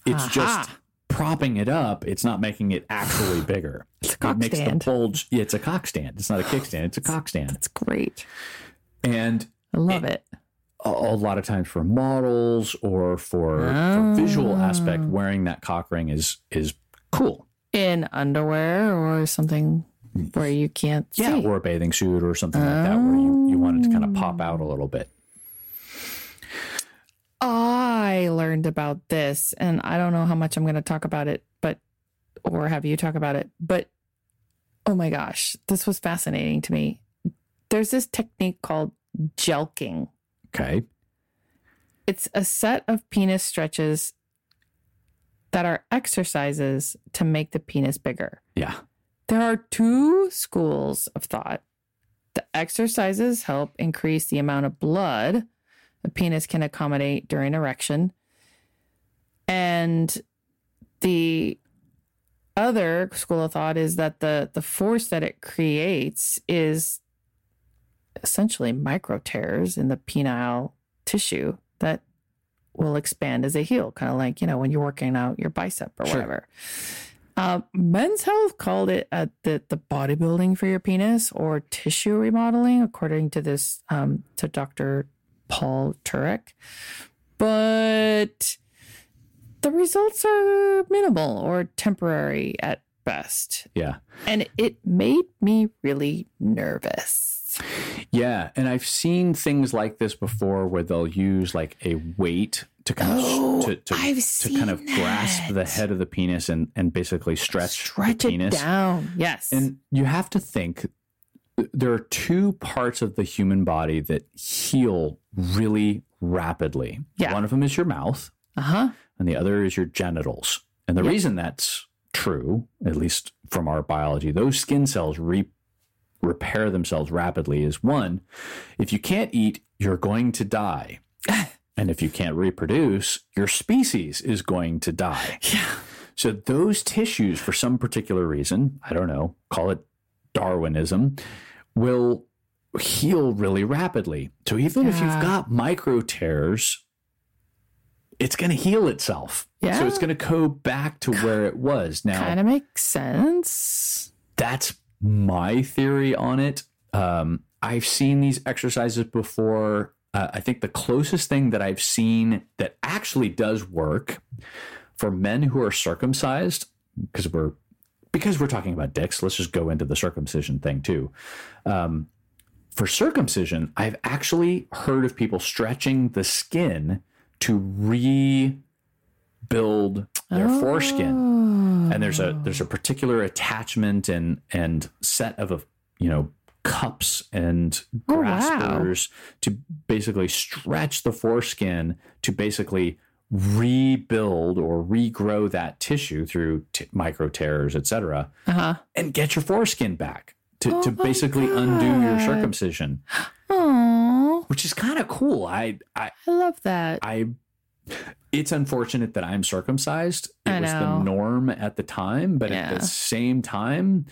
It's just propping it up. It's not making it actually bigger. It's a cock it makes stand. the bulge. Yeah, it's a cock stand. It's not a kickstand. It's a cock stand. It's great. And I love it. a, a lot of times for models or for, for visual aspect, Ah. wearing that cock ring is is cool. In underwear or something where you can't Yeah, see. or a bathing suit or something like that, where you, you want it to kind of pop out a little bit. I learned about this, and I don't know how much I'm going to talk about it, but or have you talk about it. But oh my gosh, this was fascinating to me. There's this technique called jelqing. Okay. It's a set of penis stretches that are exercises to make the penis bigger. Yeah. There are two schools of thought. The exercises help increase the amount of blood the penis can accommodate during erection. And the other school of thought is that the, the force that it creates is essentially micro tears in the penile tissue that will expand as they heal, kind of like, you know, when you're working out your bicep or Sure. whatever. Uh, Men's Health called it uh, the the bodybuilding for your penis or tissue remodeling, according to this um, to Dr. Paul Turek. But the results are minimal or temporary at best, Yeah. and it made me really nervous. Yeah. And I've seen things like this before where they'll use like a weight to kind of Oh, to, to, to kind of seen grasp the head of the penis and, and basically stretch, Stretch the it penis. down, yes. And you have to think there are two parts of the human body that heal really rapidly. Yeah. One of them is your mouth, uh huh. and the other is your genitals. And the reason that's true, at least from our biology, those skin cells re- repair themselves rapidly is one, if you can't eat, you're going to die. and if you can't reproduce, your species is going to die. Yeah. So those tissues, for some particular reason, I don't know, call it Darwinism, will heal really rapidly. So even if you've got micro tears, it's going to heal itself. Yeah. So it's going to go back to where it was. Now, Kind of makes sense. that's my theory on it. Um, I've seen these exercises before. Uh, I think the closest thing that I've seen that actually does work for men who are circumcised, because we're because we're talking about dicks. Let's just go into the circumcision thing too. Um, for circumcision, I've actually heard of people stretching the skin to rebuild their foreskin and there's a there's a particular attachment and and set of a you know cups and Oh, wow. graspers to basically stretch the foreskin to basically rebuild or regrow that tissue through t- micro tears etc Uh huh. and get your foreskin back to, Oh to basically undo your circumcision Oh, which is kind of cool i i I love that. I it's unfortunate that I'm circumcised. It was the norm at the time, but at the same time,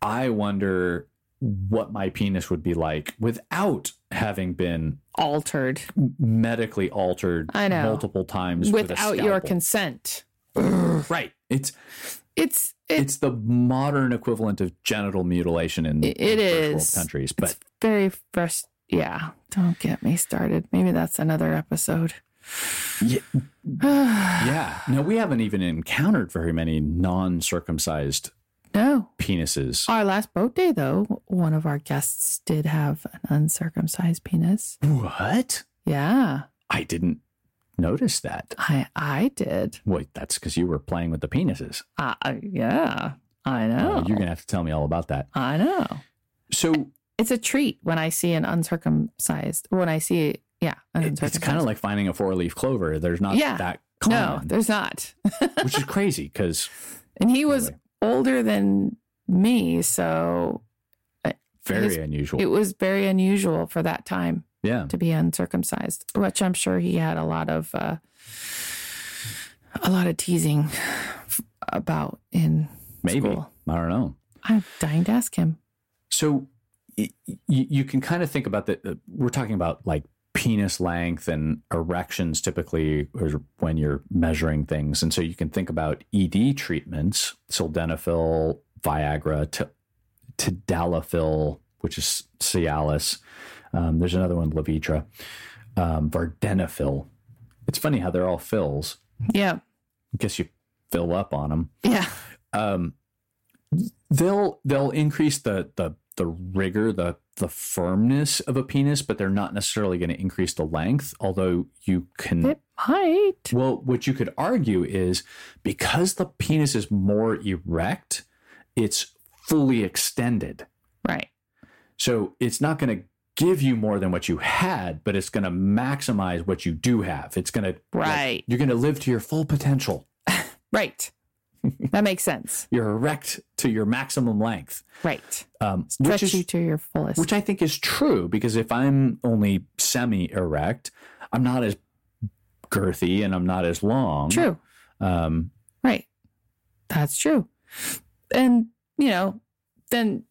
I wonder what my penis would be like without having been Altered medically altered I know. multiple times with without your consent. right. It's It's it, it's the modern equivalent of genital mutilation in It- in world is. countries, but it's very first. Yeah, don't get me started. Maybe that's another episode. yeah, yeah. No, we haven't even encountered very many non-circumcised no. penises. Our last boat day, though, one of our guests did have an uncircumcised penis. What? Yeah, I didn't notice that. I I did. Wait, that's because you were playing with the penises. Uh, yeah, I Uh, know. you're gonna have to tell me all about that. I know. So It's a treat when I see an uncircumcised. When I see, yeah, an it's kind of like finding a four-leaf clover. There's not Yeah. that no, there's not. which is crazy because and he was Anyway. Older than me, so very His- unusual. it was very unusual for that time yeah, to be uncircumcised. Which I'm sure he had a lot of uh, a lot of teasing about in maybe school. I don't know. I'm dying to ask him. So y- y- you can kind of think about that. uh, We're talking about like penis length and erections typically or when you're measuring things. And so you can think about ED treatments, sildenafil, Viagra, t- tadalafil, which is Cialis. Um, there's another one, Levitra, um, Vardenafil. It's funny how they're all fills. Yeah, I guess you fill up on them yeah, um, they'll they'll increase the the the rigor, the the firmness of a penis, but they're not necessarily going to increase the length. Although you can, it might. well, what you could argue is because the penis is more erect, it's fully extended. Right. So it's not going to give you more than what you had, but it's going to maximize what you do have. It's going to Right. you're going to live to your full potential. Right. that makes sense. You're erect to your maximum length. Right. Um, Stretch which is you to your fullest. which I think is true because if I'm only semi erect, I'm not as girthy and I'm not as long. True. Um, Right. That's true. And, you know, then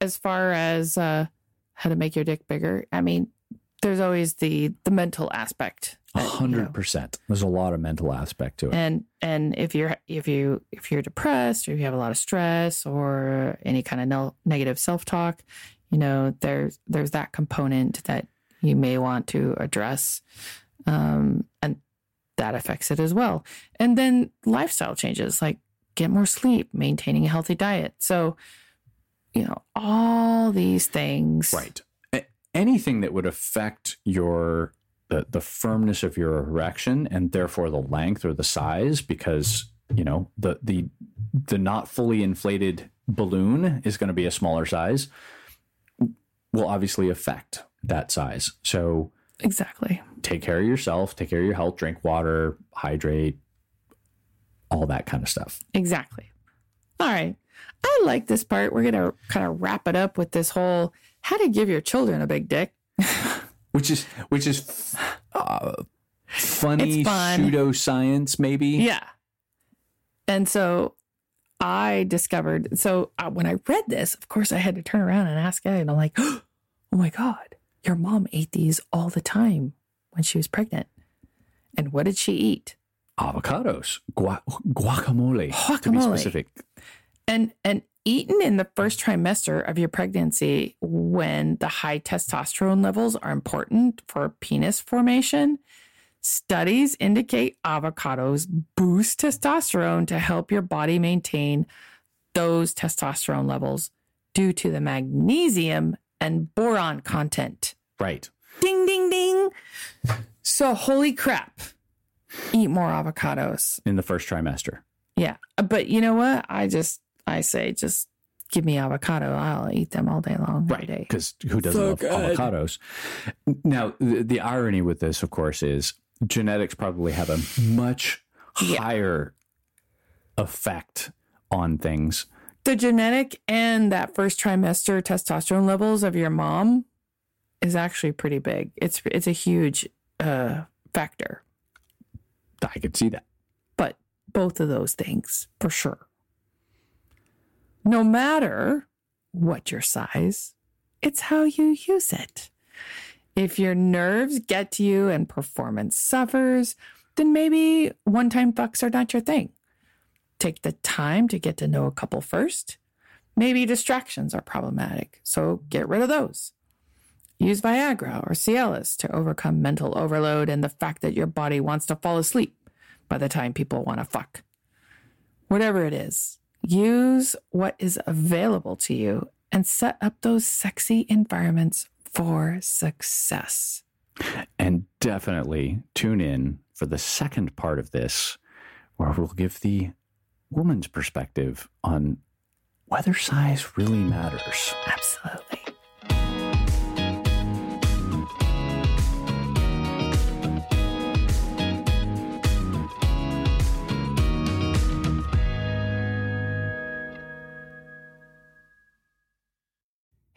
as far as uh how to make your dick bigger, I mean, there's always the the mental aspect. A you know. hundred percent. There's a lot of mental aspect to it. And and if you're if you if you're depressed or if you have a lot of stress or any kind of no, negative self-talk, you know, there's there's that component that you may want to address. Um and that affects it as well. And then lifestyle changes like get more sleep, maintaining a healthy diet. So, you know, all these things. Right. A- anything that would affect your the, the firmness of your erection and therefore the length or the size, because you know the the the not fully inflated balloon is going to be a smaller size, will obviously affect that size. So Exactly. take care of yourself, take care of your health, drink water, hydrate, all that kind of stuff. Exactly. All right. I like this part. We're going to kind of wrap it up with this whole how to give your children a big dick. Which is which is uh, funny fun. pseudoscience, maybe. Yeah. And so I discovered, so uh, when I read this, of course, I had to turn around and ask Ed, and I'm like, oh my God, your mom ate these all the time when she was pregnant. And what did she eat? Avocados, gua- guacamole, to be Guacamole. specific. And and eaten in the first trimester of your pregnancy when the high testosterone levels are important for penis formation. Studies indicate avocados boost testosterone to help your body maintain those testosterone levels due to the magnesium and boron content. Right. Ding ding ding. So holy crap. Eat more avocados. In the first trimester. Yeah. But you know what? I just, I say, just give me avocado. I'll eat them all day long. every day. Because who doesn't So love good. avocados? Now, the, the irony with this, of course, is genetics probably have a much Yeah. higher effect on things. The genetic and that first trimester testosterone levels of your mom is actually pretty big. It's, it's a huge uh, factor. I could see that. But both of those things for sure. No matter what your size, it's how you use it. If your nerves get to you and performance suffers, then maybe one time fucks are not your thing. Take the time to get to know a couple first. Maybe distractions are problematic, so get rid of those. Use Viagra or Cialis to overcome mental overload and the fact that your body wants to fall asleep by the time people want to fuck. Whatever it is, use what is available to you and set up those sexy environments for success. And definitely tune in for the second part of this, where we'll give the woman's perspective on whether size really matters. Absolutely.